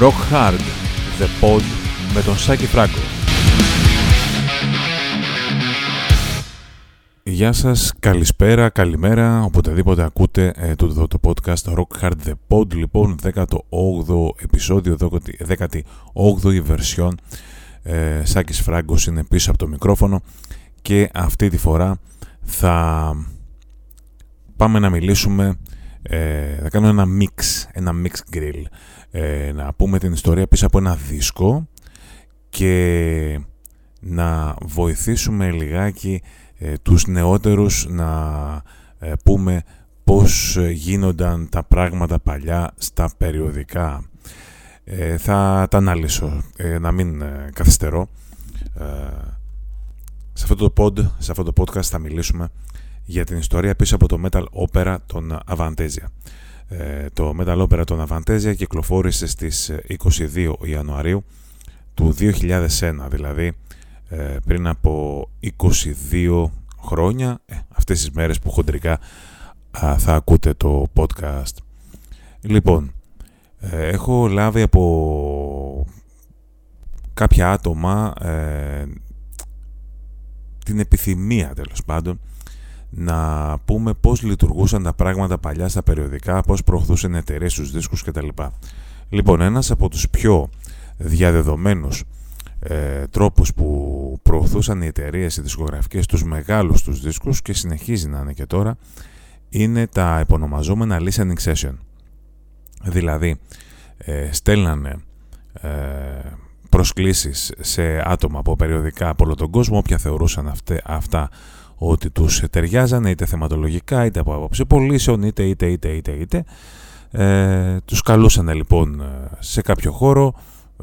Rock Hard, The Pod με τον Σάκη Φράγκο. Γεια σας, καλησπέρα, καλημέρα, οποτεδήποτε ακούτε ε, το, το, podcast Rock Hard The Pod, λοιπόν 18ο επεισόδιο, 18η version, ε, Σάκης Φράγκος είναι πίσω από το μικρόφωνο και αυτή τη φορά θα πάμε να μιλήσουμε, ε, θα κάνω ένα mix, ένα mix grill ε, να πούμε την ιστορία πίσω από ένα δίσκο και να βοηθήσουμε λιγάκι ε, τους νεότερους να ε, πούμε πώς γίνονταν τα πράγματα παλιά στα περιοδικά. Ε, θα τα αναλύσω, να μην καθυστερώ. σε, αυτό το pod, σε αυτό το podcast θα μιλήσουμε για την ιστορία πίσω από το metal opera των Avantasia. Ε, το Metal Opera των Avantasia κυκλοφόρησε στις 22 ε, Ιανουαρίου του 2001, δηλαδή ε, πριν από 22 χρόνια, αυτές τις μέρες που χοντρικά θα ακούτε το podcast. Λοιπόν, έχω λάβει από κάποια άτομα την επιθυμία τέλος πάντων να πούμε πώς λειτουργούσαν τα πράγματα παλιά στα περιοδικά, πώς προωθούσαν εταιρείες στους δίσκους κτλ. Λοιπόν, ένας από τους πιο διαδεδομένους ε, τρόπους που προωθούσαν οι εταιρείες οι δισκογραφικές τους μεγάλους τους δίσκους και συνεχίζει να είναι και τώρα είναι τα επωνομαζόμενα listening session. Δηλαδή, ε, στέλνανε ε, προσκλήσεις σε άτομα από περιοδικά από όλο τον κόσμο, όποια θεωρούσαν αυτά ότι τους ταιριάζανε είτε θεματολογικά είτε από άποψη πωλήσεων είτε είτε είτε είτε είτε. Ε, τους καλούσαν λοιπόν σε κάποιο χώρο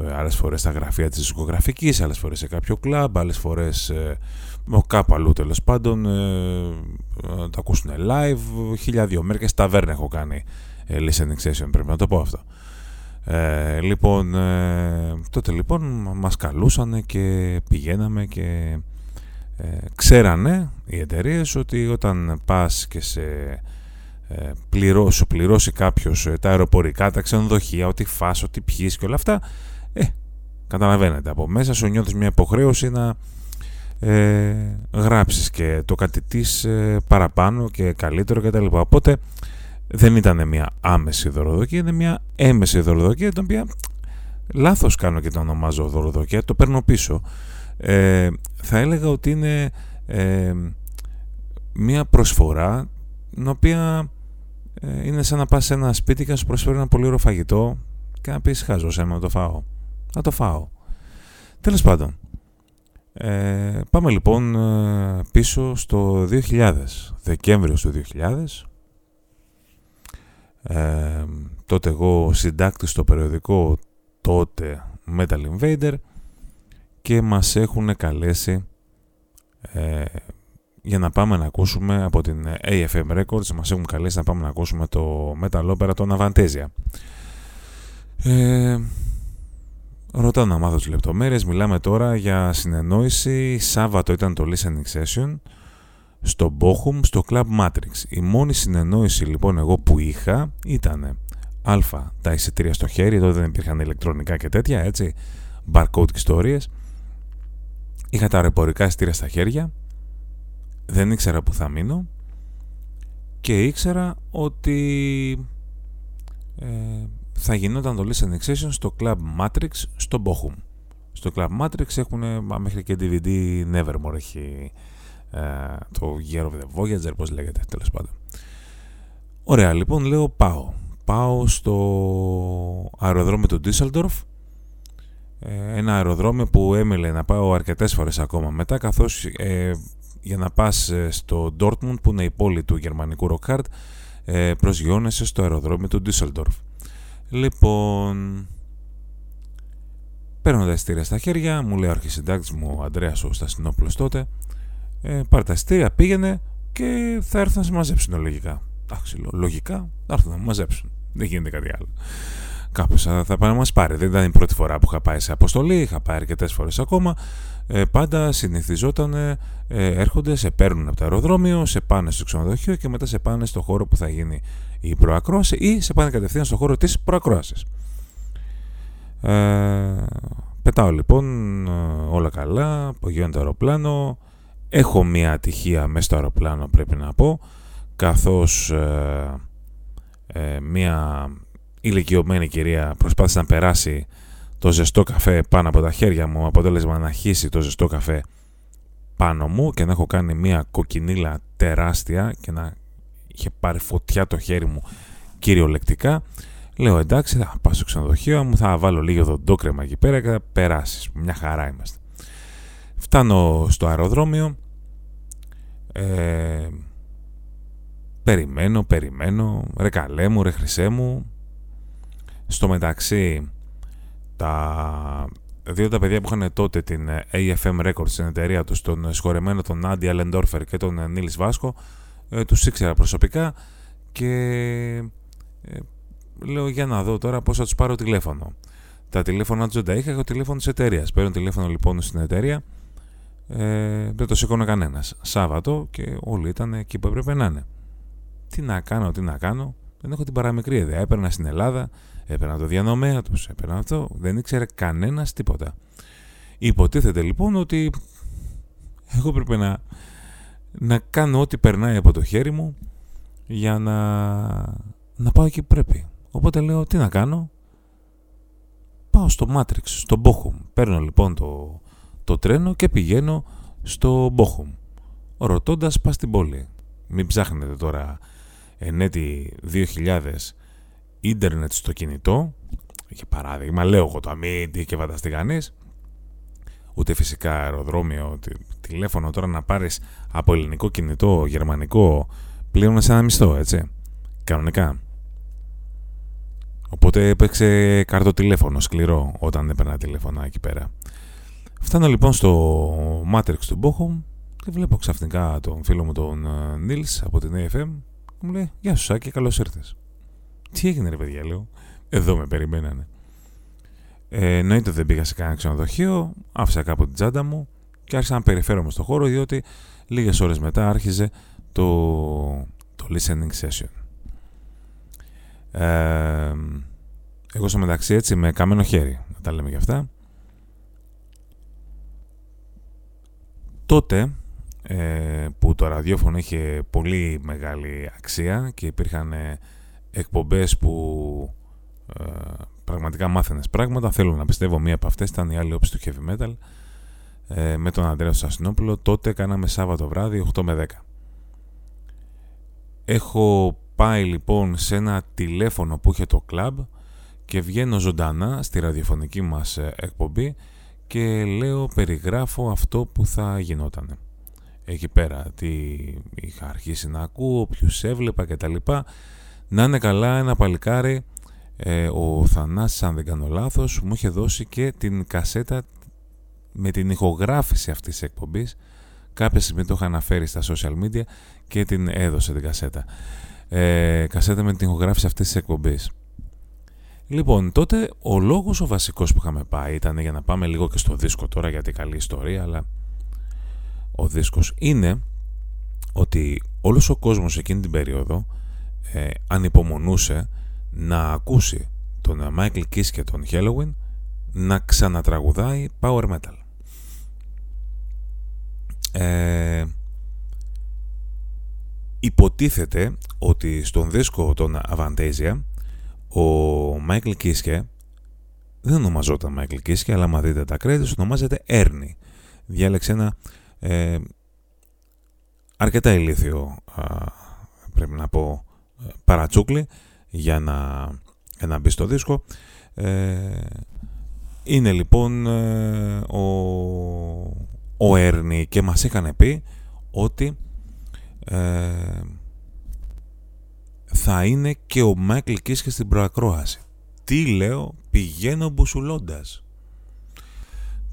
ε, άλλες φορές στα γραφεία της δισκογραφικής άλλες φορές σε κάποιο κλαμπ άλλες φορές ε, κάπου αλλού τέλος πάντων ε, τα ακούσουν live. Χίλια δύο μέρες ταβέρνα έχω κάνει ε, listening session πρέπει να το πω αυτό. Ε, λοιπόν ε, τότε λοιπόν μας καλούσαν και πηγαίναμε και ε, ξέρανε οι εταιρείες ότι όταν πας και σε ε, πληρώσει, πληρώσει κάποιος ε, τα αεροπορικά, τα ξενοδοχεία, ό,τι φας, ό,τι πιείς και όλα αυτά, ε, καταλαβαίνετε, από μέσα σου νιώθεις μια υποχρέωση να ε, γράψεις και το κατητής ε, παραπάνω και καλύτερο κτλ. Οπότε δεν ήταν μια άμεση δωροδοκία, είναι μια έμεση δωροδοκία, την οποία λάθος κάνω και το ονομάζω δωροδοκία, το παίρνω πίσω ε, θα έλεγα ότι είναι ε, μια προσφορά την οποία ε, είναι σαν να πας σε ένα σπίτι και να σου προσφέρει ένα πολύ ωραίο φαγητό και να πεις χάζω να το φάω. Να το φάω. Τέλος πάντων. Ε, πάμε λοιπόν ε, πίσω στο 2000, Δεκέμβριος του 2000. Ε, τότε εγώ συντάκτης στο περιοδικό τότε Metal Invader και μας έχουν καλέσει ε, για να πάμε να ακούσουμε από την AFM Records μας έχουν καλέσει να πάμε να ακούσουμε το Metal Opera των Avantasia ε, ρωτάω να μάθω τις λεπτομέρειες. Μιλάμε τώρα για συνεννόηση. Σάββατο ήταν το listening session στο Bochum στο Club Matrix. Η μόνη συνεννόηση λοιπόν εγώ που είχα ήταν α τα εισιτήρια στο χέρι. Εδώ δεν υπήρχαν ηλεκτρονικά και τέτοια έτσι. Barcode και ιστορίες Είχα τα αεροπορικά εισιτήρια στα χέρια, δεν ήξερα που θα μείνω και ήξερα ότι ε, θα γινόταν το Listen Session στο Club Matrix στο Bochum. Στο Club Matrix έχουν μέχρι και DVD Nevermore έχει ε, το Year of the Voyager, πώς λέγεται τέλος πάντων. Ωραία, λοιπόν λέω πάω. Πάω στο αεροδρόμιο του Düsseldorf ε, ένα αεροδρόμιο που έμελε να πάω αρκετές φορές ακόμα μετά καθώς ε, για να πας ε, στο Dortmund που είναι η πόλη του γερμανικού Ροκάρτ ε, προσγειώνεσαι στο αεροδρόμιο του Düsseldorf. Λοιπόν, παίρνω τα ειστήρια στα χέρια, μου λέει ο αρχισυντάκτης μου ο Ανδρέας ο Στασινόπουλος τότε ε, πάρε τα ειστήρια, πήγαινε και θα έρθουν να σε μαζέψουν λογικά. Εντάξει, λογικά θα έρθουν να μαζέψουν. Δεν γίνεται κάτι άλλο. Κάπως θα, θα πάνε να μας πάρει. Δεν ήταν η πρώτη φορά που είχα πάει σε αποστολή, είχα πάει αρκετές φορές ακόμα. Ε, πάντα συνηθιζόταν, ε, έρχονται, σε παίρνουν από το αεροδρόμιο, σε πάνε στο ξενοδοχείο και μετά σε πάνε στο χώρο που θα γίνει η προακρόαση ή σε πάνε κατευθείαν στο χώρο της προακρόασης. Ε, πετάω λοιπόν ε, όλα καλά, απογειώνει το αεροπλάνο. Έχω μία ατυχία μέσα στο αεροπλάνο πρέπει να πω, καθώς ε, ε, μία ηλικιωμένη κυρία προσπάθησε να περάσει το ζεστό καφέ πάνω από τα χέρια μου, αποτέλεσμα να χύσει το ζεστό καφέ πάνω μου και να έχω κάνει μία κοκκινίλα τεράστια και να είχε πάρει φωτιά το χέρι μου κυριολεκτικά. Λέω εντάξει, θα πάω στο ξενοδοχείο μου, θα βάλω λίγο δοντόκρεμα εκεί πέρα και θα περάσεις. Μια χαρά είμαστε. Φτάνω στο αεροδρόμιο. Ε, περιμένω, περιμένω. Ρε καλέ μου, ρε χρυσέ μου. Στο μεταξύ, τα δύο τα παιδιά που είχαν τότε την AFM Records στην εταιρεία τους, τον σχορεμένο τον Άντι Αλεντόρφερ και τον Νίλης Βάσκο, ε, τους ήξερα προσωπικά και ε, λέω για να δω τώρα πώς θα τους πάρω τηλέφωνο. Τα τηλέφωνα τους δεν τα είχα, είχα το τηλέφωνο της εταιρείας. Παίρνω τηλέφωνο λοιπόν στην εταιρεία, ε, δεν το σήκωνε κανένας. Σάββατο και όλοι ήταν εκεί που έπρεπε να είναι. Τι να κάνω, τι να κάνω, δεν έχω την παραμικρή ιδέα. Έπαιρνα στην Ελλάδα, έπαιρνα το διανομέα τους, έπαιρνα αυτό, δεν ήξερε κανένας τίποτα. Υποτίθεται λοιπόν ότι εγώ πρέπει να, να κάνω ό,τι περνάει από το χέρι μου για να, να πάω εκεί που πρέπει. Οπότε λέω τι να κάνω; Πάω στο Matrix, στο Bochum. Παίρνω λοιπόν το, το τρένο και πηγαίνω στο Bochum. Ρωτώντας πά στην πόλη. Μην ψάχνετε τώρα εν έτη 2000 ίντερνετ στο κινητό. Για παράδειγμα, λέω εγώ το αμύτη και φανταστεί κανείς. Ούτε φυσικά αεροδρόμιο, τηλέφωνο τώρα να πάρεις από ελληνικό κινητό, γερμανικό, πλέον σε ένα μισθό, έτσι. Κανονικά. Οπότε έπαιξε καρτοτηλέφωνο σκληρό όταν έπαιρνα τηλέφωνα εκεί πέρα. Φτάνω λοιπόν στο Matrix του Bochum και βλέπω ξαφνικά τον φίλο μου τον Νίλς από την AFM και μου λέει «Γεια σου Σάκη, καλώς ήρθες». Τι έγινε ρε παιδιά, λέω. Εδώ με περιμένανε. Ε, εννοείται δεν πήγα σε κανένα ξενοδοχείο, άφησα κάπου την τσάντα μου και άρχισα να περιφέρομαι στο χώρο διότι λίγες ώρες μετά άρχιζε το, το listening session. Ε, εγώ στο μεταξύ έτσι με καμένο χέρι, να τα λέμε και αυτά. Τότε ε, που το ραδιόφωνο είχε πολύ μεγάλη αξία και υπήρχαν ε, εκπομπές που ε, πραγματικά μάθαινες πράγματα, θέλω να πιστεύω μία από αυτές ήταν η άλλη όψη του heavy metal ε, με τον Αντρέα Σασινόπουλο, τότε κάναμε Σάββατο βράδυ 8 με 10. Έχω πάει λοιπόν σε ένα τηλέφωνο που είχε το κλαμπ και βγαίνω ζωντανά στη ραδιοφωνική μας ε, εκπομπή και λέω, περιγράφω αυτό που θα γινόταν. Εκεί πέρα, τι είχα αρχίσει να ακούω, ποιους έβλεπα κτλ. Να είναι καλά ένα παλικάρι, ε, ο Θανάσης αν δεν κάνω λάθος, μου είχε δώσει και την κασέτα με την ηχογράφηση αυτής της εκπομπής. Κάποια στιγμή το είχα αναφέρει στα social media και την έδωσε την κασέτα ε, κασέτα με την ηχογράφηση αυτής της εκπομπής. Λοιπόν, τότε ο λόγος ο βασικός που είχαμε πάει ήταν για να πάμε λίγο και στο δίσκο τώρα γιατί καλή ιστορία, αλλά ο δίσκος είναι ότι όλος ο κόσμος εκείνη την περίοδο ε, ανυπομονούσε να ακούσει τον Michael Kiss και τον Halloween να ξανατραγουδάει power metal. Ε, υποτίθεται ότι στον δίσκο των Avantasia ο Μάικλ Κίσκε δεν ονομαζόταν Μάικλ Κίσκε αλλά άμα δείτε τα credits ονομάζεται Ernie διάλεξε ένα ε, αρκετά ηλίθιο πρέπει να πω παρατσούκλι για να, για να μπει στο δίσκο ε, είναι λοιπόν ε, ο, ο Ernie και μας είχαν πει ότι ε, θα είναι και ο Μάικλ Κίσκε στην προακρόαση. Τι λέω, πηγαίνω μπουσουλώντας.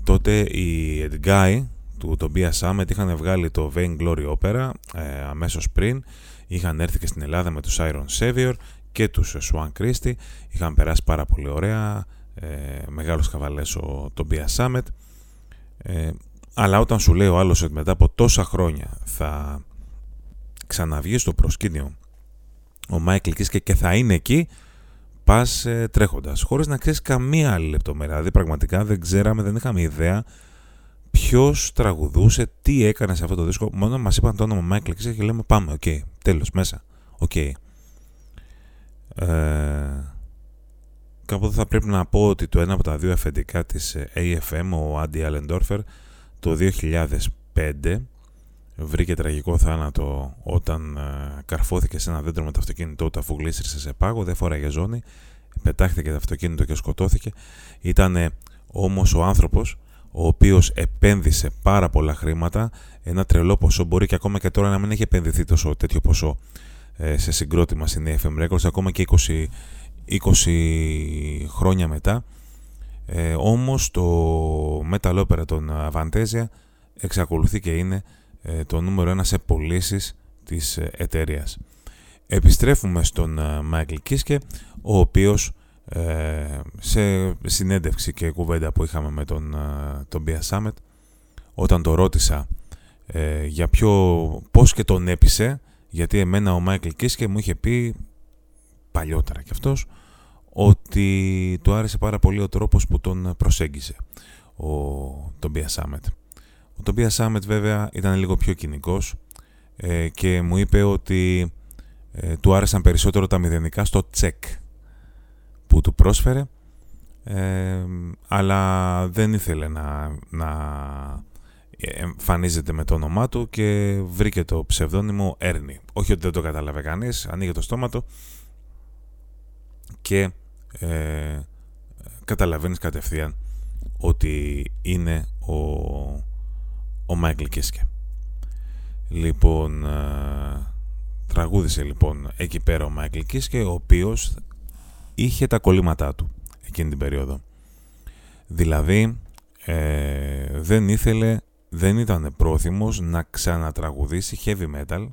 Τότε οι Edguy του Tobias Summit είχαν βγάλει το Vain Glory Opera ε, αμέσως πριν. Είχαν έρθει και στην Ελλάδα με τους Iron Savior και τους Swan Christie. Είχαν περάσει πάρα πολύ ωραία. Ε, μεγάλος καβαλές ο Tobias Summit. Ε, αλλά όταν σου λέει ο άλλος ότι μετά από τόσα χρόνια θα ξαναβγεί στο προσκήνιο ο Μάικλ Κίσκε και θα είναι εκεί, πας ε, τρέχοντας, χωρίς να ξέρεις καμία άλλη λεπτομέρεια. Δηλαδή πραγματικά δεν ξέραμε, δεν είχαμε ιδέα ποιος τραγουδούσε, τι έκανε σε αυτό το δίσκο. Μόνο μας είπαν το όνομα Μάικλ και λέμε πάμε, OK, okay, τέλος, μέσα, OK. Okay. Ε, κάποτε θα πρέπει να πω ότι το ένα από τα δύο αφεντικά της ε, AFM, ο Άντι Αλεντόρφερ, το 2005 βρήκε τραγικό θάνατο όταν ε, καρφώθηκε σε ένα δέντρο με το αυτοκίνητό του αφού γλίστρησε σε πάγο, δεν φοράγε ζώνη, πετάχθηκε το αυτοκίνητο και σκοτώθηκε. Ήταν όμως ο άνθρωπος ο οποίος επένδυσε πάρα πολλά χρήματα, ένα τρελό ποσό, μπορεί και ακόμα και τώρα να μην έχει επενδυθεί τόσο τέτοιο ποσό ε, σε συγκρότημα στην FM Records, ακόμα και 20, 20 χρόνια μετά. Ε, όμως το Metal Opera των Avantasia εξακολουθεί και είναι ε, το νούμερο ένα σε πωλήσεις της ε, εταιρείας. Επιστρέφουμε στον Μάικλ Κίσκε, ο οποίος σε συνέντευξη και κουβέντα που είχαμε με τον, τον Bia Summit, όταν το ρώτησα για ποιο, πώς και τον έπεισε, γιατί εμένα ο Μάικλ Κίσκε μου είχε πει παλιότερα κι αυτός, ότι του άρεσε πάρα πολύ ο τρόπος που τον προσέγγισε ο, τον Bia Summit. Ο Tobias Summit βέβαια ήταν λίγο πιο κοινικός ε, και μου είπε ότι ε, του άρεσαν περισσότερο τα μηδενικά στο τσεκ που του πρόσφερε ε, αλλά δεν ήθελε να, να εμφανίζεται με το όνομά του και βρήκε το ψευδόνυμο Έρνη. Όχι ότι δεν το κατάλαβε κανείς, ανοίγει το στόμα του και ε, καταλαβαίνεις κατευθείαν ότι είναι ο ο Μάικλ Κίσκε. Λοιπόν, ε, τραγούδισε λοιπόν εκεί πέρα ο Μάικλ Κίσκε, ο οποίος είχε τα κολλήματά του εκείνη την περίοδο. Δηλαδή, ε, δεν ήθελε, δεν ήταν πρόθυμος να ξανατραγουδήσει heavy metal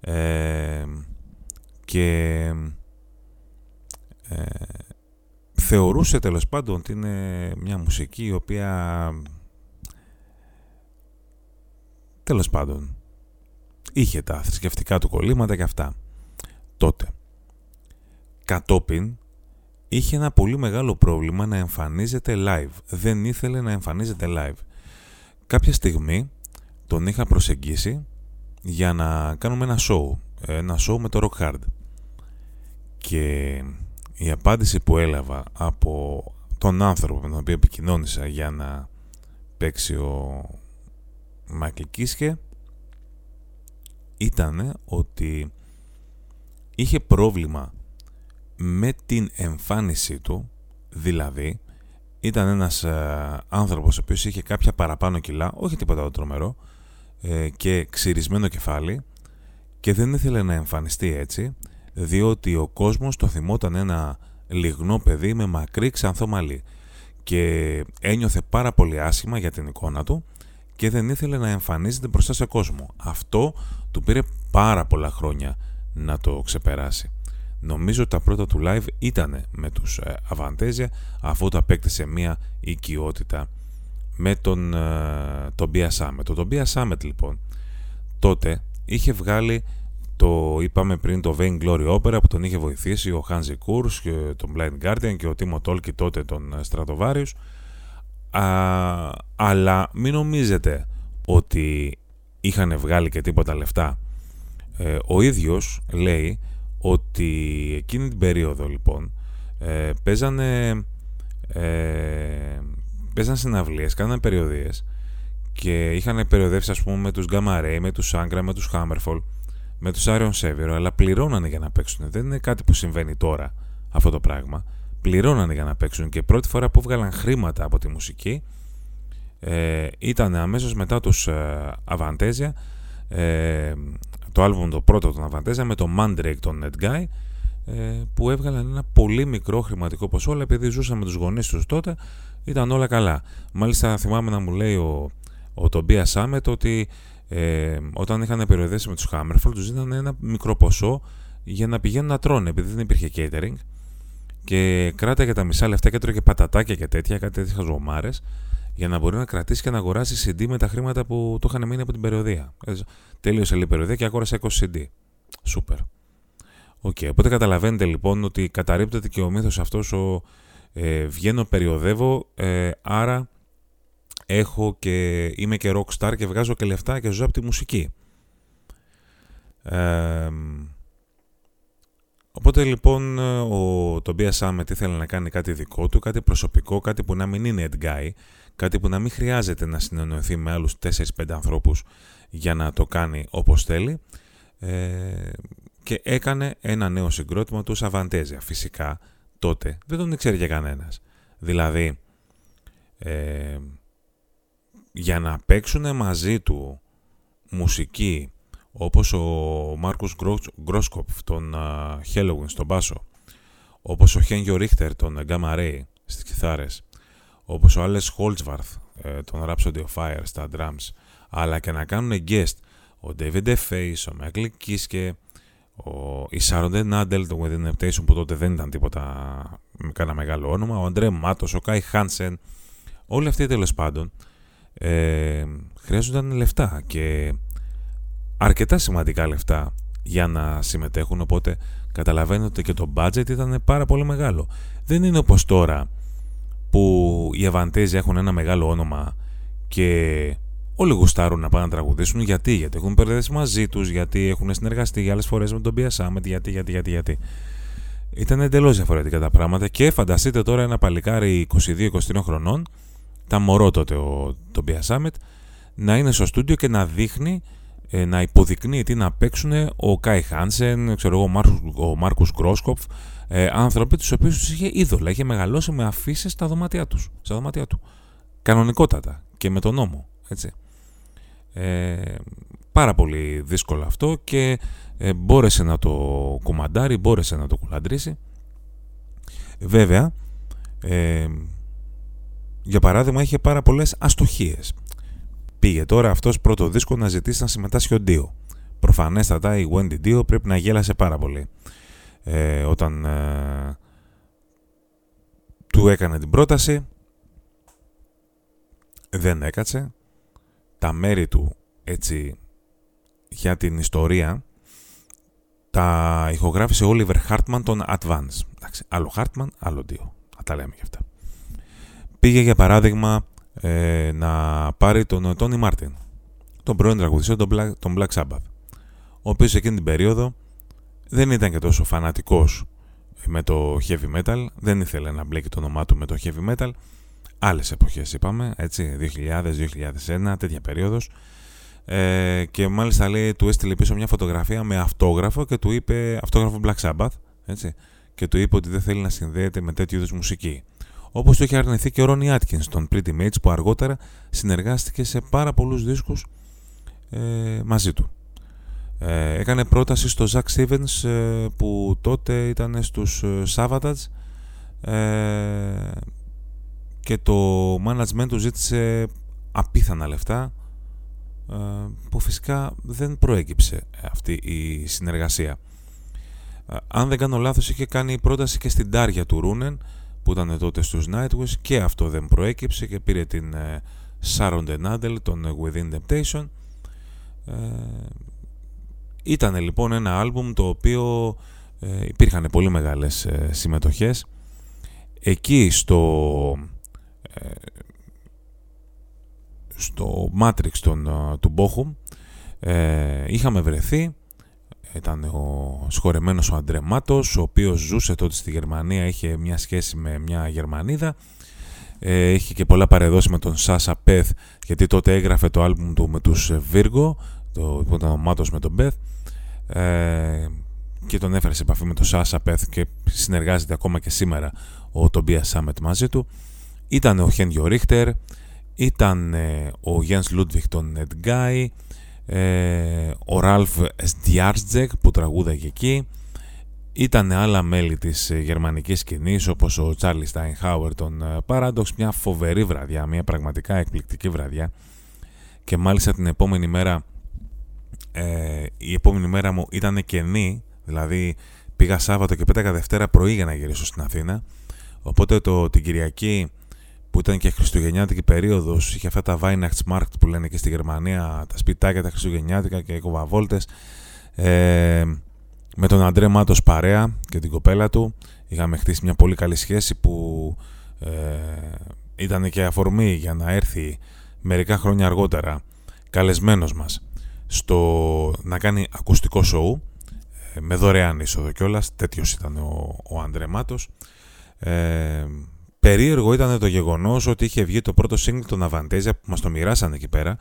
ε, και ε, θεωρούσε τέλος πάντων ότι είναι μια μουσική η οποία Τέλος πάντων, είχε τα θρησκευτικά του κολλήματα και αυτά. Τότε. Κατόπιν, είχε ένα πολύ μεγάλο πρόβλημα να εμφανίζεται live. Δεν ήθελε να εμφανίζεται live. Κάποια στιγμή τον είχα προσεγγίσει για να κάνουμε ένα show. Ένα show με το Rock Hard. Και η απάντηση που έλαβα από τον άνθρωπο με τον οποίο επικοινώνησα για να παίξει ο Μάικλ Κίσχε ήταν ότι είχε πρόβλημα με την εμφάνισή του, δηλαδή ήταν ένας ε, άνθρωπος ο οποίος είχε κάποια παραπάνω κιλά, όχι τίποτα το τρομερό, ε, και ξυρισμένο κεφάλι και δεν ήθελε να εμφανιστεί έτσι, διότι ο κόσμος το θυμόταν ένα λιγνό παιδί με μακρύ ξανθό μαλλί και ένιωθε πάρα πολύ άσχημα για την εικόνα του και δεν ήθελε να εμφανίζεται μπροστά σε κόσμο. Αυτό του πήρε πάρα πολλά χρόνια να το ξεπεράσει. Νομίζω ότι τα πρώτα του live ήταν με τους ε, Αβαντέζια αφού το απέκτησε μια οικειότητα με τον ε, τον Bia Summit. Το Bia Summit λοιπόν τότε είχε βγάλει το είπαμε πριν το Vain Glory Opera που τον είχε βοηθήσει ο Hansi Kurz και τον Blind Guardian και ο Timo Tolki τότε τον ε, Stratovarius Α, αλλά μην νομίζετε ότι είχαν βγάλει και τίποτα λεφτά. Ε, ο ίδιος λέει ότι εκείνη την περίοδο λοιπόν ε, παίζανε, ε, παίζανε συναυλίες, κάνανε περιοδίες και είχαν περιοδεύσει ας πούμε με τους Gamma Ray, με τους Angra, με τους Hammerfall, με τους Arion Severo, αλλά πληρώνανε για να παίξουν. Δεν είναι κάτι που συμβαίνει τώρα αυτό το πράγμα πληρώνανε για να παίξουν και πρώτη φορά που βγάλαν χρήματα από τη μουσική ε, ήταν αμέσως μετά τους ε, Avantasia ε, το άλμπουμ το πρώτο των Avantasia με το Mandrake των Net Guy ε, που έβγαλαν ένα πολύ μικρό χρηματικό ποσό αλλά επειδή ζούσαν με τους γονείς τους τότε ήταν όλα καλά. Μάλιστα θυμάμαι να μου λέει ο, ο Tobias Sammet ότι ε, όταν είχαν περιοδεύσει με τους Hammerfall τους ζήτανε ένα μικρό ποσό για να πηγαίνουν να τρώνε επειδή δεν υπήρχε catering. Και κράταγε τα μισά λεφτά και έτρωγε πατατάκια και τέτοια, κάτι τέτοιες χαζομάρες, για να μπορεί να κρατήσει και να αγοράσει CD με τα χρήματα που του είχαν μείνει από την περιοδεία. Τέλειωσε η περιοδεία και αγόρασε 20 CD. Σούπερ. OK, okay, οπότε καταλαβαίνετε λοιπόν ότι καταρρύπτεται και ο μύθος αυτός ο ε, βγαίνω, περιοδεύω, ε, άρα έχω και είμαι και rockstar και βγάζω και λεφτά και ζω από τη μουσική. οπότε λοιπόν ο Tobias Summit ήθελε να κάνει κάτι δικό του, κάτι προσωπικό, κάτι που να μην είναι guy, κάτι που να μην χρειάζεται να συνεννοηθεί με άλλους 4-5 ανθρώπους για να το κάνει όπως θέλει ε, και έκανε ένα νέο συγκρότημα του Σαβαντέζια. Φυσικά τότε δεν τον ήξερε για κανένας. Δηλαδή, ε, για να παίξουν μαζί του μουσική όπως ο Μάρκους Γκρόσκοπ τον Halloween στον μπάσο, όπως ο Χένγιο Ρίχτερ τον Gamma Ray στις κιθάρες, όπως ο Άλες Χόλτσβαρθ τον Rhapsody of Fire στα drums, αλλά και να κάνουν guest ο David F. Face, ο Michael Kiske, ο, η Sharon Νάντελ, το Within Temptation που τότε δεν ήταν τίποτα με κανένα μεγάλο όνομα, ο Αντρέ Μάτος, ο Κάι Χάνσεν, όλοι αυτοί τέλος πάντων ε, χρειάζονταν λεφτά και αρκετά σημαντικά λεφτά για να συμμετέχουν, οπότε καταλαβαίνετε και το budget ήταν πάρα πολύ μεγάλο. Δεν είναι όπως τώρα που οι Avantage έχουν ένα μεγάλο όνομα και Όλοι γουστάρουν να πάνε να τραγουδήσουν. Γιατί, γιατί έχουν περδέσει μαζί τους, γιατί έχουν συνεργαστεί για άλλες φορές με τον Bia Summit, γιατί, γιατί, γιατί, γιατί. Ήταν εντελώς διαφορετικά τα πράγματα και φανταστείτε τώρα ένα παλικάρι 22-23 χρονών, τα μωρό τότε ο, τον Bia Summit, να είναι στο στούντιο και να δείχνει, ε, να υποδεικνύει τι να παίξουν ο Κάι Χάνσεν, ξέρω εγώ, ο Μάρκους Γκρόσκοπφ, ε, άνθρωποι τους οποίους τους είχε είδωλα, είχε μεγαλώσει με αφήσεις στα δωμάτια τους. Στα δωμάτια του. Κανονικότατα και με τον νόμο. Έτσι. Ε, πάρα πολύ δύσκολο αυτό και ε, μπόρεσε να το κομμαντάρει, μπόρεσε να το κουλαντρήσει. Βέβαια, ε, για παράδειγμα είχε πάρα πολλές αστοχίες. Πήγε τώρα αυτός πρώτο δίσκο να ζητήσει να συμμετάσχει ο Ντίο. Προφανέστατα η Wendy Dio πρέπει να γέλασε πάρα πολύ. Ε, όταν ε, του έκανε την πρόταση δεν έκατσε τα μέρη του έτσι για την ιστορία τα ηχογράφησε ο Oliver Hartman τον Advance. Εντάξει, άλλο Hartman, άλλο Dio. Θα τα λέμε και αυτά. Πήγε για παράδειγμα ε, να πάρει τον Tony Martin, τον πρώην τραγουδιστή τον Black, τον Black Sabbath, ο οποίος εκείνη την περίοδο δεν ήταν και τόσο φανατικός με το heavy metal, δεν ήθελε να μπλέκει το όνομά του με το heavy metal, άλλες εποχές είπαμε, έτσι, 2000-2001, τέτοια περίοδος. Ε, και μάλιστα λέει, του έστειλε πίσω μια φωτογραφία με αυτόγραφο και του είπε, αυτόγραφο Black Sabbath, έτσι, και του είπε ότι δεν θέλει να συνδέεται με τέτοιου είδους μουσική. Όπως το είχε αρνηθεί και ο Ronnie Atkins, τον Pretty Mates, που αργότερα συνεργάστηκε σε πάρα πολλούς δίσκους ε, μαζί του. Ε, έκανε πρόταση στο Zack Stevens ε, που τότε ήταν στους ε, Savatage ε, και το management του ζήτησε απίθανα λεφτά ε, που φυσικά δεν προέκυψε αυτή η συνεργασία. Ε, αν δεν κάνω λάθος είχε κάνει πρόταση και στην τάρια του Ρούνεν που ήταν τότε στους Nightwish και αυτό δεν προέκυψε και πήρε την ε, Sharon Denadel, τον Within Temptation. Ήταν λοιπόν ένα άλμπουμ το οποίο υπήρχαν πολύ μεγάλες συμμετοχές. Εκεί στο ε, στο Matrix τον, ε, του Bochum ε, είχαμε βρεθεί. Ήταν ο σχορεμένος ο Αντρεμάτος ο οποίος ζούσε τότε στη Γερμανία είχε μια σχέση με μια Γερμανίδα. Ε, είχε και πολλά πάρε δώσε με τον Σάσα Πεθ γιατί τότε έγραφε το άλμπουμ του με τους Virgo το, που ήταν ο Μάτος με τον Πεθ ε, και τον έφερε σε επαφή με τον Σάσα Πεθ και συνεργάζεται ακόμα και σήμερα ο Τομπίας Σάμετ μαζί του. Ήταν ο Χένγιο Ρίχτερ, ήταν ε, ο Γιάνς Λούντβιχ των Edguy, ε, ο Ράλφ Σντιάρτζεκ που τραγούδαγε εκεί, ήταν άλλα μέλη της ε, γερμανικής σκηνής όπως ο Τσάρλι Στάινχάουερ των Paradox, μια φοβερή βραδιά, μια πραγματικά εκπληκτική βραδιά. Και μάλιστα την επόμενη μέρα ε, η επόμενη μέρα μου ήταν κενή, δηλαδή πήγα Σάββατο και πέταγα Δευτέρα πρωί για να γυρίσω στην Αθήνα οπότε το, την Κυριακή που ήταν και χριστουγεννιάτικη περίοδος, είχε αυτά τα Weihnachtsmarkt που λένε και στη Γερμανία, τα σπιτάκια τα χριστουγεννιάτικα και οι κοβαβόλτες. Ε, με τον Αντρέ Μάτος παρέα και την κοπέλα του είχαμε χτίσει μια πολύ καλή σχέση που ε, ήταν και αφορμή για να έρθει μερικά χρόνια αργότερα καλεσμένος μας στο να κάνει ακουστικό σοου ε, με δωρεάν είσοδο κιόλας, τέτοιος ήταν ο, ο Αντρέ Μάτος. Ε, περίεργο ήταν το γεγονός ότι είχε βγει το πρώτο single των Avantasia που μας το μοιράσανε εκεί πέρα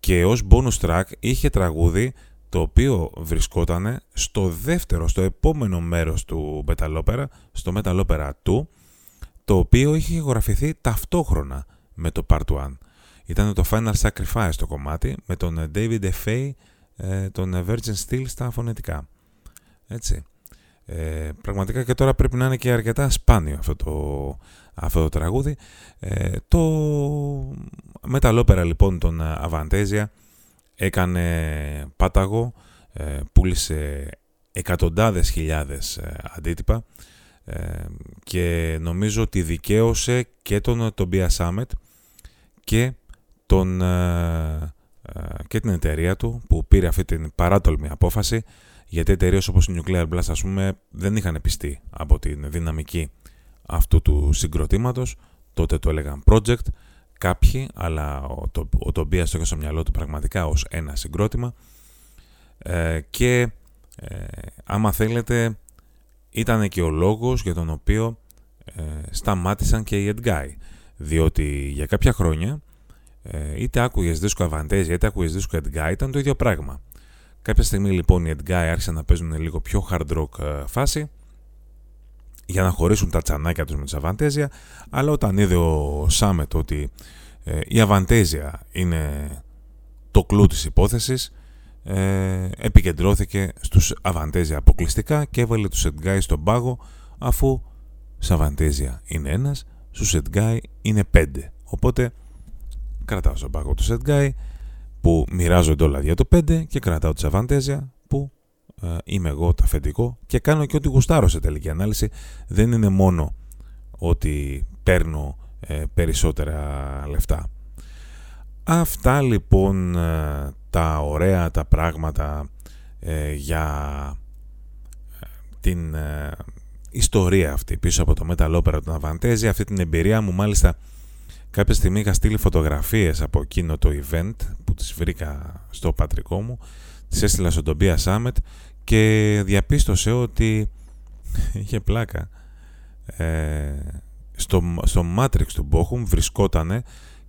και ως bonus track είχε τραγούδι το οποίο βρισκόταν στο δεύτερο, στο επόμενο μέρος του Metal Opera, στο Metal Opera 2, το οποίο είχε γραφηθεί ταυτόχρονα με το Part 1. Ήταν το Final Sacrifice το κομμάτι, με τον David F.A. Ε, τον Virgin Steel στα φωνετικά. Έτσι. Ε, πραγματικά και τώρα πρέπει να είναι και αρκετά σπάνιο αυτό το, αυτό το τραγούδι. Ε, το Metal Opera λοιπόν των Avantasia έκανε πάταγο, ε, πούλησε εκατοντάδες χιλιάδες ε, αντίτυπα ε, και νομίζω ότι δικαίωσε και τον Tobias Summit και, τον, και την εταιρεία του που πήρε αυτή την παράτολμη απόφαση γιατί εταιρείες όπως η Nuclear Blast ας πούμε δεν είχαν πιστεί από την δυναμική αυτού του συγκροτήματος. Τότε το έλεγαν project. Κάποιοι, αλλά ο, το, ο Τομπίας το είχε στο μυαλό του πραγματικά ως ένα συγκρότημα. Ε, και ε, άμα θέλετε ήταν και ο λόγος για τον οποίο ε, σταμάτησαν και οι Edguy διότι για κάποια χρόνια ε, είτε άκουγες δίσκο Avantasia είτε άκουγες δίσκο Edguy ήταν το ίδιο πράγμα κάποια στιγμή λοιπόν οι Edguy άρχισαν να παίζουν λίγο πιο hard rock ε, φάση για να χωρίσουν τα τσανάκια τους με τις Αβαντέζια, αλλά όταν είδε ο Σάμετ ότι ε, η Αβαντέζια είναι το κλου της υπόθεσης, ε, επικεντρώθηκε στους Αβαντέζια αποκλειστικά και έβαλε τους Edguy στον πάγο, αφού Αβαντέζια είναι ένας, στους Edguy είναι πέντε. Οπότε κρατάω στον πάγο τους Edguy που μοιράζονται όλα για το 5 και κρατάω τους Αβαντέζια που ε, είμαι εγώ το αφεντικό και κάνω και ό,τι γουστάρω σε τελική ανάλυση. Δεν είναι μόνο ότι παίρνω ε, περισσότερα λεφτά. Αυτά λοιπόν ε, τα ωραία τα πράγματα για την ιστορία αυτή πίσω από το Metal Opera του Avantasia, αυτή την εμπειρία μου μάλιστα κάποια στιγμή είχα στείλει φωτογραφίες από εκείνο το event που τις βρήκα στο πατρικό μου τις έστειλα στον Τομπία Σάμετ και διαπίστωσε ότι είχε πλάκα. Ε, στο, στο Matrix του Bochum βρισκόταν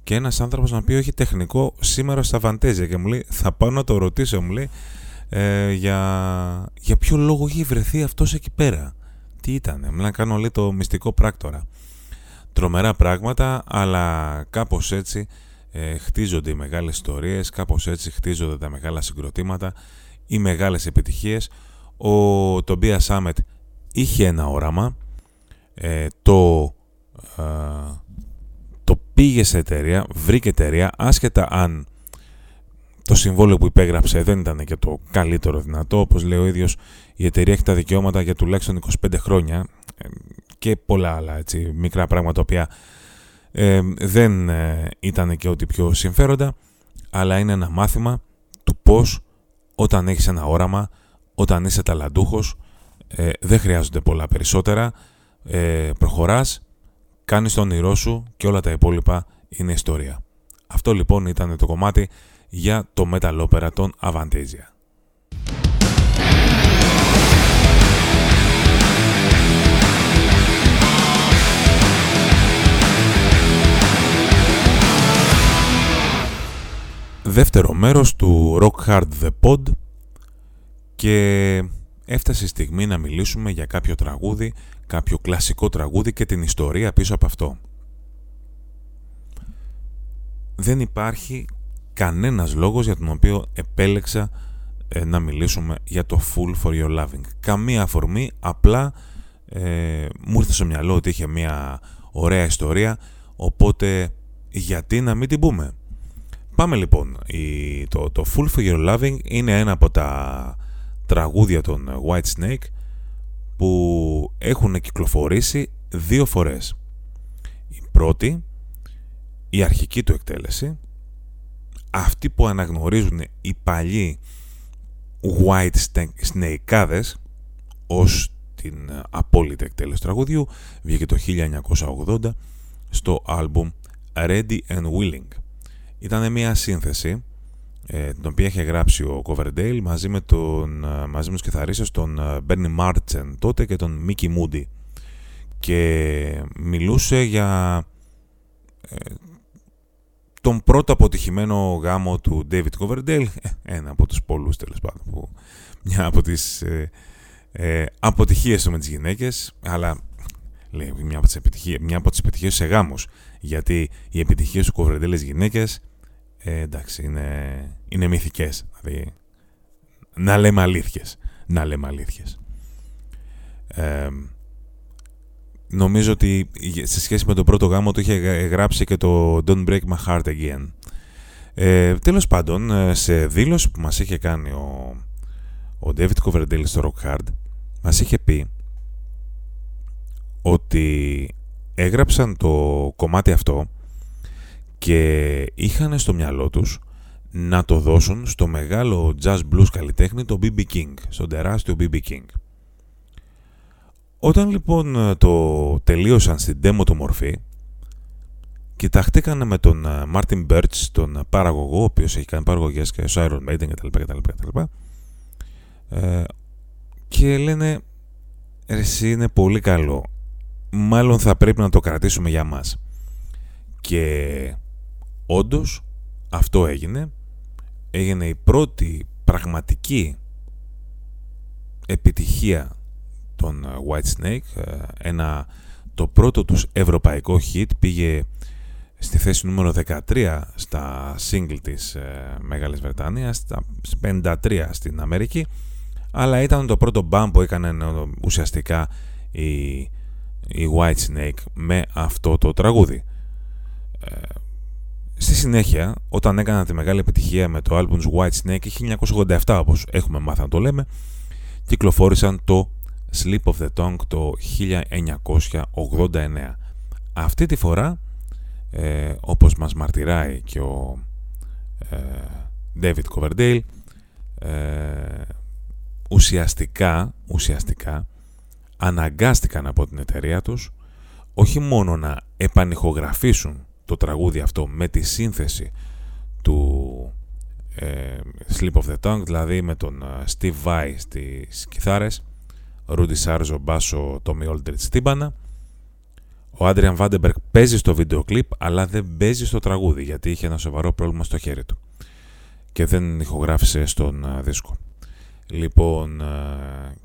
και ένας άνθρωπος να πει έχει τεχνικό σήμερα στα Βαντέζια και μου λέει θα πάω να το ρωτήσω μου λέει ε, για, για ποιο λόγο έχει βρεθεί αυτός εκεί πέρα τι ήταν, να κάνω λέει το μυστικό πράκτορα τρομερά πράγματα αλλά κάπως έτσι ε, χτίζονται οι μεγάλες ιστορίες κάπως έτσι χτίζονται τα μεγάλα συγκροτήματα οι μεγάλες επιτυχίες. Ο Τομπία Σάμετ είχε ένα όραμα, ε, το, ε, το πήγε σε εταιρεία, βρήκε εταιρεία, άσχετα αν το συμβόλαιο που υπέγραψε δεν ήταν και το καλύτερο δυνατό, όπως λέει ο ίδιος η εταιρεία έχει τα δικαιώματα για τουλάχιστον 25 χρόνια ε, και πολλά άλλα έτσι, μικρά πράγματα τα οποία δεν ήταν και ό,τι πιο συμφέροντα, αλλά είναι ένα μάθημα του πώς όταν έχεις ένα όραμα, όταν είσαι ταλαντούχος, ε, δεν χρειάζονται πολλά περισσότερα. Ε, προχωράς, κάνεις το όνειρό σου και όλα τα υπόλοιπα είναι ιστορία. Αυτό λοιπόν ήταν το κομμάτι για το Metal Opera των Avantasia. Δεύτερο μέρος του Rock Hard The Pod και έφτασε η στιγμή να μιλήσουμε για κάποιο τραγούδι, κάποιο κλασικό τραγούδι και την ιστορία πίσω από αυτό. Δεν υπάρχει κανένας λόγος για τον οποίο επέλεξα ε, να μιλήσουμε για το Full For Your Loving. Καμία αφορμή, απλά ε, μου ήρθε στο μυαλό ότι είχε μια ωραία ιστορία, οπότε γιατί να μην την πούμε; Πάμε λοιπόν. Η, το, το Full for Your Loving είναι ένα από τα τραγούδια των White Snake που έχουν κυκλοφορήσει δύο φορές. Η πρώτη, η αρχική του εκτέλεση, αυτή που αναγνωρίζουν οι παλιοί White Snakeάδες, ως την απόλυτη εκτέλεση τραγουδιού βγήκε το 1980 στο άλμπουμ Ready and Willing. Ήταν μια σύνθεση ε, την οποία είχε γράψει ο Coverdale μαζί με, τον, ε, μαζί με τους κιθαρίστες τον ε, Bernie Martin τότε και τον Mickey Moody. Και μιλούσε για ε, τον πρώτο αποτυχημένο γάμο του David Coverdale ένα από τους πολλούς τέλος πάντων που, μια από τις ε, ε, αποτυχίες του με τις γυναίκες αλλά λέει μια από τις επιτυχίες, μια από τις επιτυχίες σε γάμους γιατί οι επιτυχίες του Coverdale γυναίκες ε, εντάξει, είναι, είναι μυθικές. Δηλαδή, να λέμε αλήθειες. Να λέμε αλήθειες. Ε, νομίζω ότι σε σχέση με το πρώτο γάμο του είχε γράψει και το Don't Break My Heart Again. Ε, τέλος πάντων, ε, σε δήλωση που μας είχε κάνει ο, ο David Coverdale στο Rock Hard, μας είχε πει ότι έγραψαν το κομμάτι αυτό και είχαν στο μυαλό τους να το δώσουν στο μεγάλο jazz blues καλλιτέχνη το B.B. King, στον τεράστιο B.B. King. Όταν λοιπόν το τελείωσαν στην demo του μορφή, κοιταχτήκαν με τον Martin Birch, τον παραγωγό, ο οποίος έχει κάνει παραγωγές και στο Iron Maiden κτλ. κτλ, κτλ ε, και λένε, εσύ είναι πολύ καλό, μάλλον θα πρέπει να το κρατήσουμε για μας. Και Όντως αυτό έγινε. Έγινε η πρώτη πραγματική επιτυχία των ε, White Snake. Ε, ένα, το πρώτο τους ευρωπαϊκό hit πήγε στη θέση νούμερο 13 στα single της ε, Μεγάλης Βρετανίας, στα 53 στην Αμερική, αλλά ήταν το πρώτο μπαμ που έκανε ουσιαστικά η, η White Snake με αυτό το τραγούδι. Στη συνέχεια, όταν έκανα τη μεγάλη επιτυχία με το album White Snake 1987 όπως έχουμε μάθει να το λέμε, κυκλοφόρησαν το Sleep of the Tongue το 1989. Αυτή τη φορά, ε, όπως μας μαρτυράει και ο ε, David Coverdale, ε, ουσιαστικά, ουσιαστικά αναγκάστηκαν από την εταιρεία τους όχι μόνο να επανηχογραφήσουν το τραγούδι αυτό με τη σύνθεση του ε, Sleep of the Tongue, δηλαδή με τον ε, Steve Vai στις κιθάρες, Rudy Sarzo μπάσο, Tommy Aldridge τύμπανα. Ο Adrian Vandenberg παίζει στο βίντεο κλιπ, αλλά δεν παίζει στο τραγούδι, γιατί είχε ένα σοβαρό πρόβλημα στο χέρι του και δεν ηχογράφησε στον ε, δίσκο. Λοιπόν,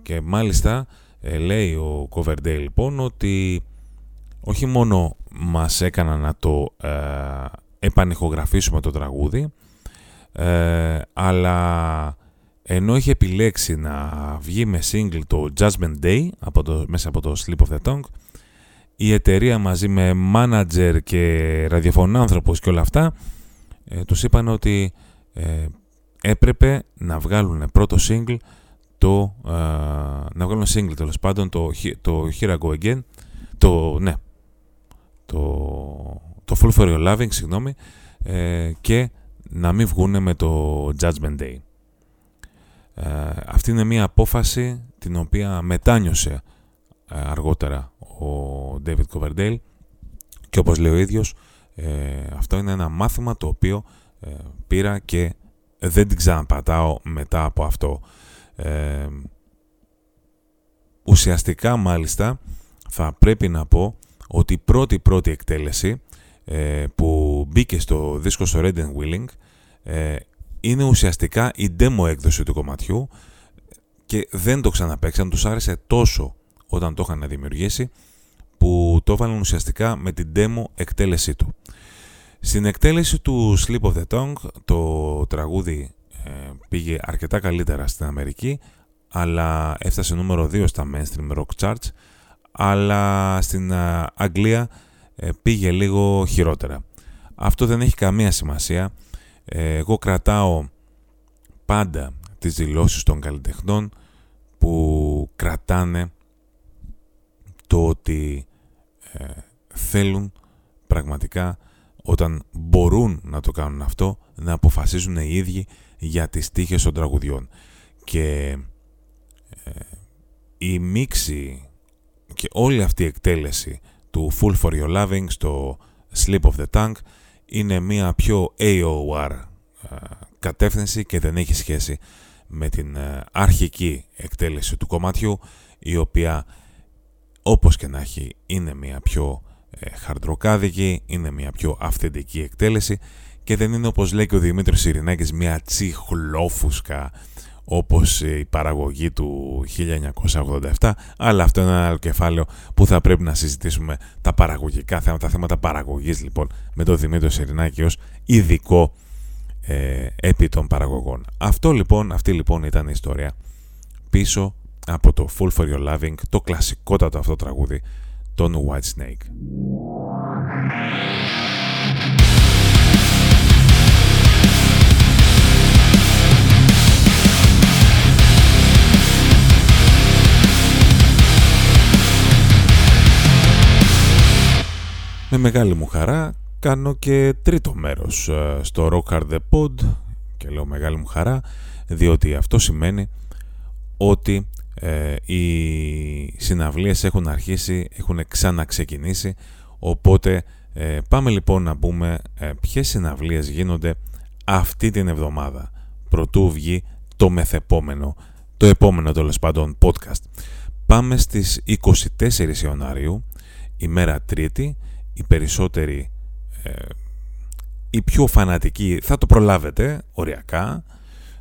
και μάλιστα λέει ο Coverdale λοιπόν ότι όχι μόνο μας έκανα να το ε, επανεχογραφήσουμε το τραγούδι, ε, αλλά ενώ είχε επιλέξει να βγει με single το Judgment Day από το, μέσα από το Sleep of the Tongue, η εταιρεία μαζί με manager και ραδιοφωνάνθρωπος και όλα αυτά, ε, τους είπαν ότι ε, έπρεπε να βγάλουν πρώτο single το, ε, να βγάλουν single τέλος πάντων το, το Here I Go Again, το, ναι, το, το Full for Your Loving, συγγνώμη, ε, και να μην βγούνε με το Judgment Day. Ε, αυτή είναι μια απόφαση την οποία μετάνιωσε ε, αργότερα ο David Coverdale και όπως λέει ο ίδιος αυτό είναι ένα μάθημα το οποίο πήρα και δεν την ξαναπατάω μετά από αυτό. ουσιαστικά μάλιστα θα πρέπει να πω ότι η πρώτη πρώτη εκτέλεση ε, που μπήκε στο δίσκο στο Red and Willing ε, είναι ουσιαστικά η demo έκδοση του κομματιού και δεν το ξαναπαίξαν, τους άρεσε τόσο όταν το είχαν δημιουργήσει που το έβαλαν ουσιαστικά με την demo εκτέλεσή του. Στην εκτέλεση του Sleep of the Tongue το τραγούδι ε, πήγε αρκετά καλύτερα στην Αμερική αλλά έφτασε νούμερο 2 στα mainstream rock charts αλλά στην ε, Αγγλία ε, πήγε λίγο χειρότερα. Αυτό δεν έχει καμία σημασία. Ε, εγώ κρατάω πάντα τις δηλώσεις των καλλιτεχνών που κρατάνε το ότι θέλουν πραγματικά όταν μπορούν να το κάνουν αυτό να αποφασίζουν οι ίδιοι για τις τύχες των τραγουδιών. Και η μίξη και όλη αυτή η εκτέλεση του Full For Your Loving στο Sleep of the Tongue είναι μια πιο AOR ε, κατεύθυνση και δεν έχει σχέση με την ε, αρχική εκτέλεση του κομματιού η οποία όπως και να έχει είναι μια πιο ε, χαρτροκάδικη, είναι μια πιο αυθεντική εκτέλεση και δεν είναι όπως λέει και ο Δημήτρης Ειρηνάκης μια τσιχλόφουσκα όπως η παραγωγή του 1987 αλλά αυτό είναι ένα άλλο κεφάλαιο που θα πρέπει να συζητήσουμε τα παραγωγικά θέματα, τα θέματα παραγωγής λοιπόν με τον Δημήτρη Σιρινάκη ως ειδικό ε, επί των παραγωγών. Αυτό λοιπόν, αυτή λοιπόν ήταν η ιστορία πίσω από το Full For Your Loving, το κλασικότατο αυτό τραγούδι των White Snake. Μεγάλη μου χαρά κάνω και τρίτο μέρος ε, στο Rock Hard The Pod και λέω μεγάλη μου χαρά διότι αυτό σημαίνει ότι ε, οι συναυλίες έχουν αρχίσει, έχουν ξαναξεκινήσει οπότε ε, πάμε λοιπόν να πούμε ε, ποιες συναυλίες γίνονται αυτή την εβδομάδα. Προτού βγει το μεθεπόμενο το επόμενο τέλος πάντων podcast. Πάμε στις 24 Ιανουαρίου ημέρα Τρίτη οι περισσότεροι ε, οι πιο φανατικοί θα το προλάβετε οριακά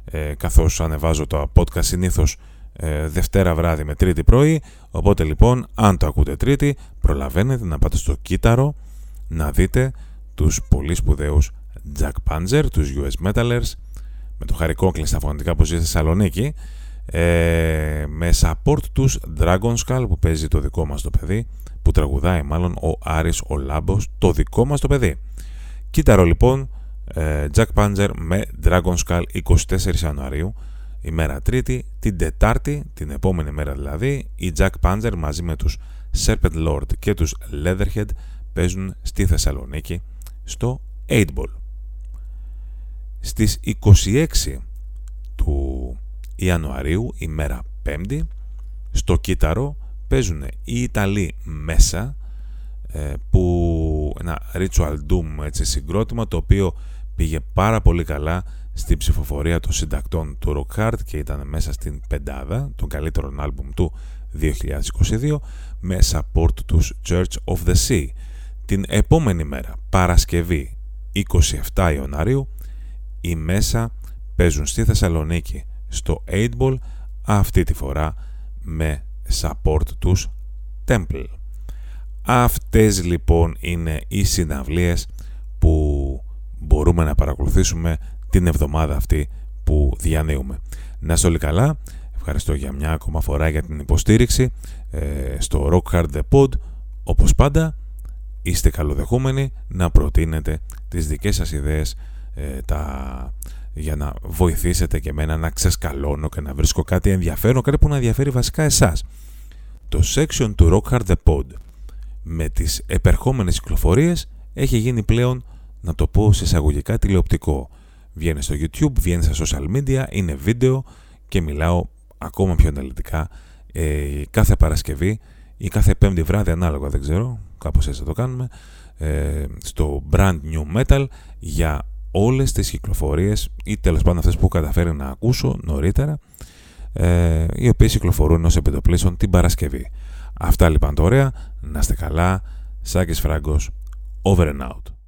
ε, καθώς ανεβάζω το podcast συνήθως ε, Δευτέρα βράδυ με Τρίτη πρωί. Οπότε λοιπόν αν το ακούτε Τρίτη προλαβαίνετε να πάτε στο κύτταρο να δείτε τους πολύ σπουδαίους Jack Panzer, τους US Metalers με το χαρικό στα φωνητικά που ζει στη Θεσσαλονίκη ε, με support τους Dragon Skull που παίζει το δικό μας το παιδί που τραγουδάει μάλλον ο Άρης ο Λάμπος το δικό μας το παιδί Κύτταρο λοιπόν ε, Jack Panzer με Dragon Skull 24 Ιανουαρίου ημέρα Τρίτη, την Τετάρτη, την επόμενη μέρα δηλαδή, οι Jack Panzer μαζί με τους Serpent Lord και τους Leatherhead παίζουν στη Θεσσαλονίκη στο 8 Ball. Στις 26 του Ιανουαρίου, ημέρα 5η, στο Κύτταρο παίζουν οι Ιταλοί μέσα ε, που ένα Ritual Doom έτσι, συγκρότημα το οποίο πήγε πάρα πολύ καλά στην ψηφοφορία των συντακτών του Rock Hard και ήταν μέσα στην πεντάδα των καλύτερων άλμπουμ του 2022 με support τους Church of the Sea. Την επόμενη μέρα, Παρασκευή 27 Ιανουαρίου, οι μέσα παίζουν στη Θεσσαλονίκη στο 8 Ball, αυτή τη φορά με support τους Temple. Αυτές λοιπόν είναι οι συναυλίες που μπορούμε να παρακολουθήσουμε την εβδομάδα αυτή που διανύουμε. Να είστε όλοι καλά. Ευχαριστώ για μια ακόμα φορά για την υποστήριξη ε, στο Rock Hard The Pod. Όπως πάντα, είστε καλοδεχούμενοι να προτείνετε τις δικές σας ιδέες ε, τα... για να βοηθήσετε και εμένα να ξεσκαλώνω και να βρίσκω κάτι ενδιαφέρον, κάτι που να ενδιαφέρει βασικά εσάς. Το section του Rock Hard The Pod με τις επερχόμενες κυκλοφορίες έχει γίνει πλέον, να το πω σε εισαγωγικά, τηλεοπτικό. Βγαίνει στο YouTube, βγαίνει στα social media, είναι βίντεο και μιλάω ακόμα πιο αναλυτικά ε, κάθε Παρασκευή ή κάθε Πέμπτη βράδυ ανάλογα, δεν ξέρω, κάπως έτσι θα το κάνουμε, ε, στο Brand New Metal για όλες τις κυκλοφορίες ή τέλος πάντων αυτές που καταφέρει να ακούσω νωρίτερα ε, οι οποίες κυκλοφορούν ως επιτοπλίστων την Παρασκευή. Αυτά λοιπόν τώρα, να είστε καλά, Σάκης Φράγκος, over and out.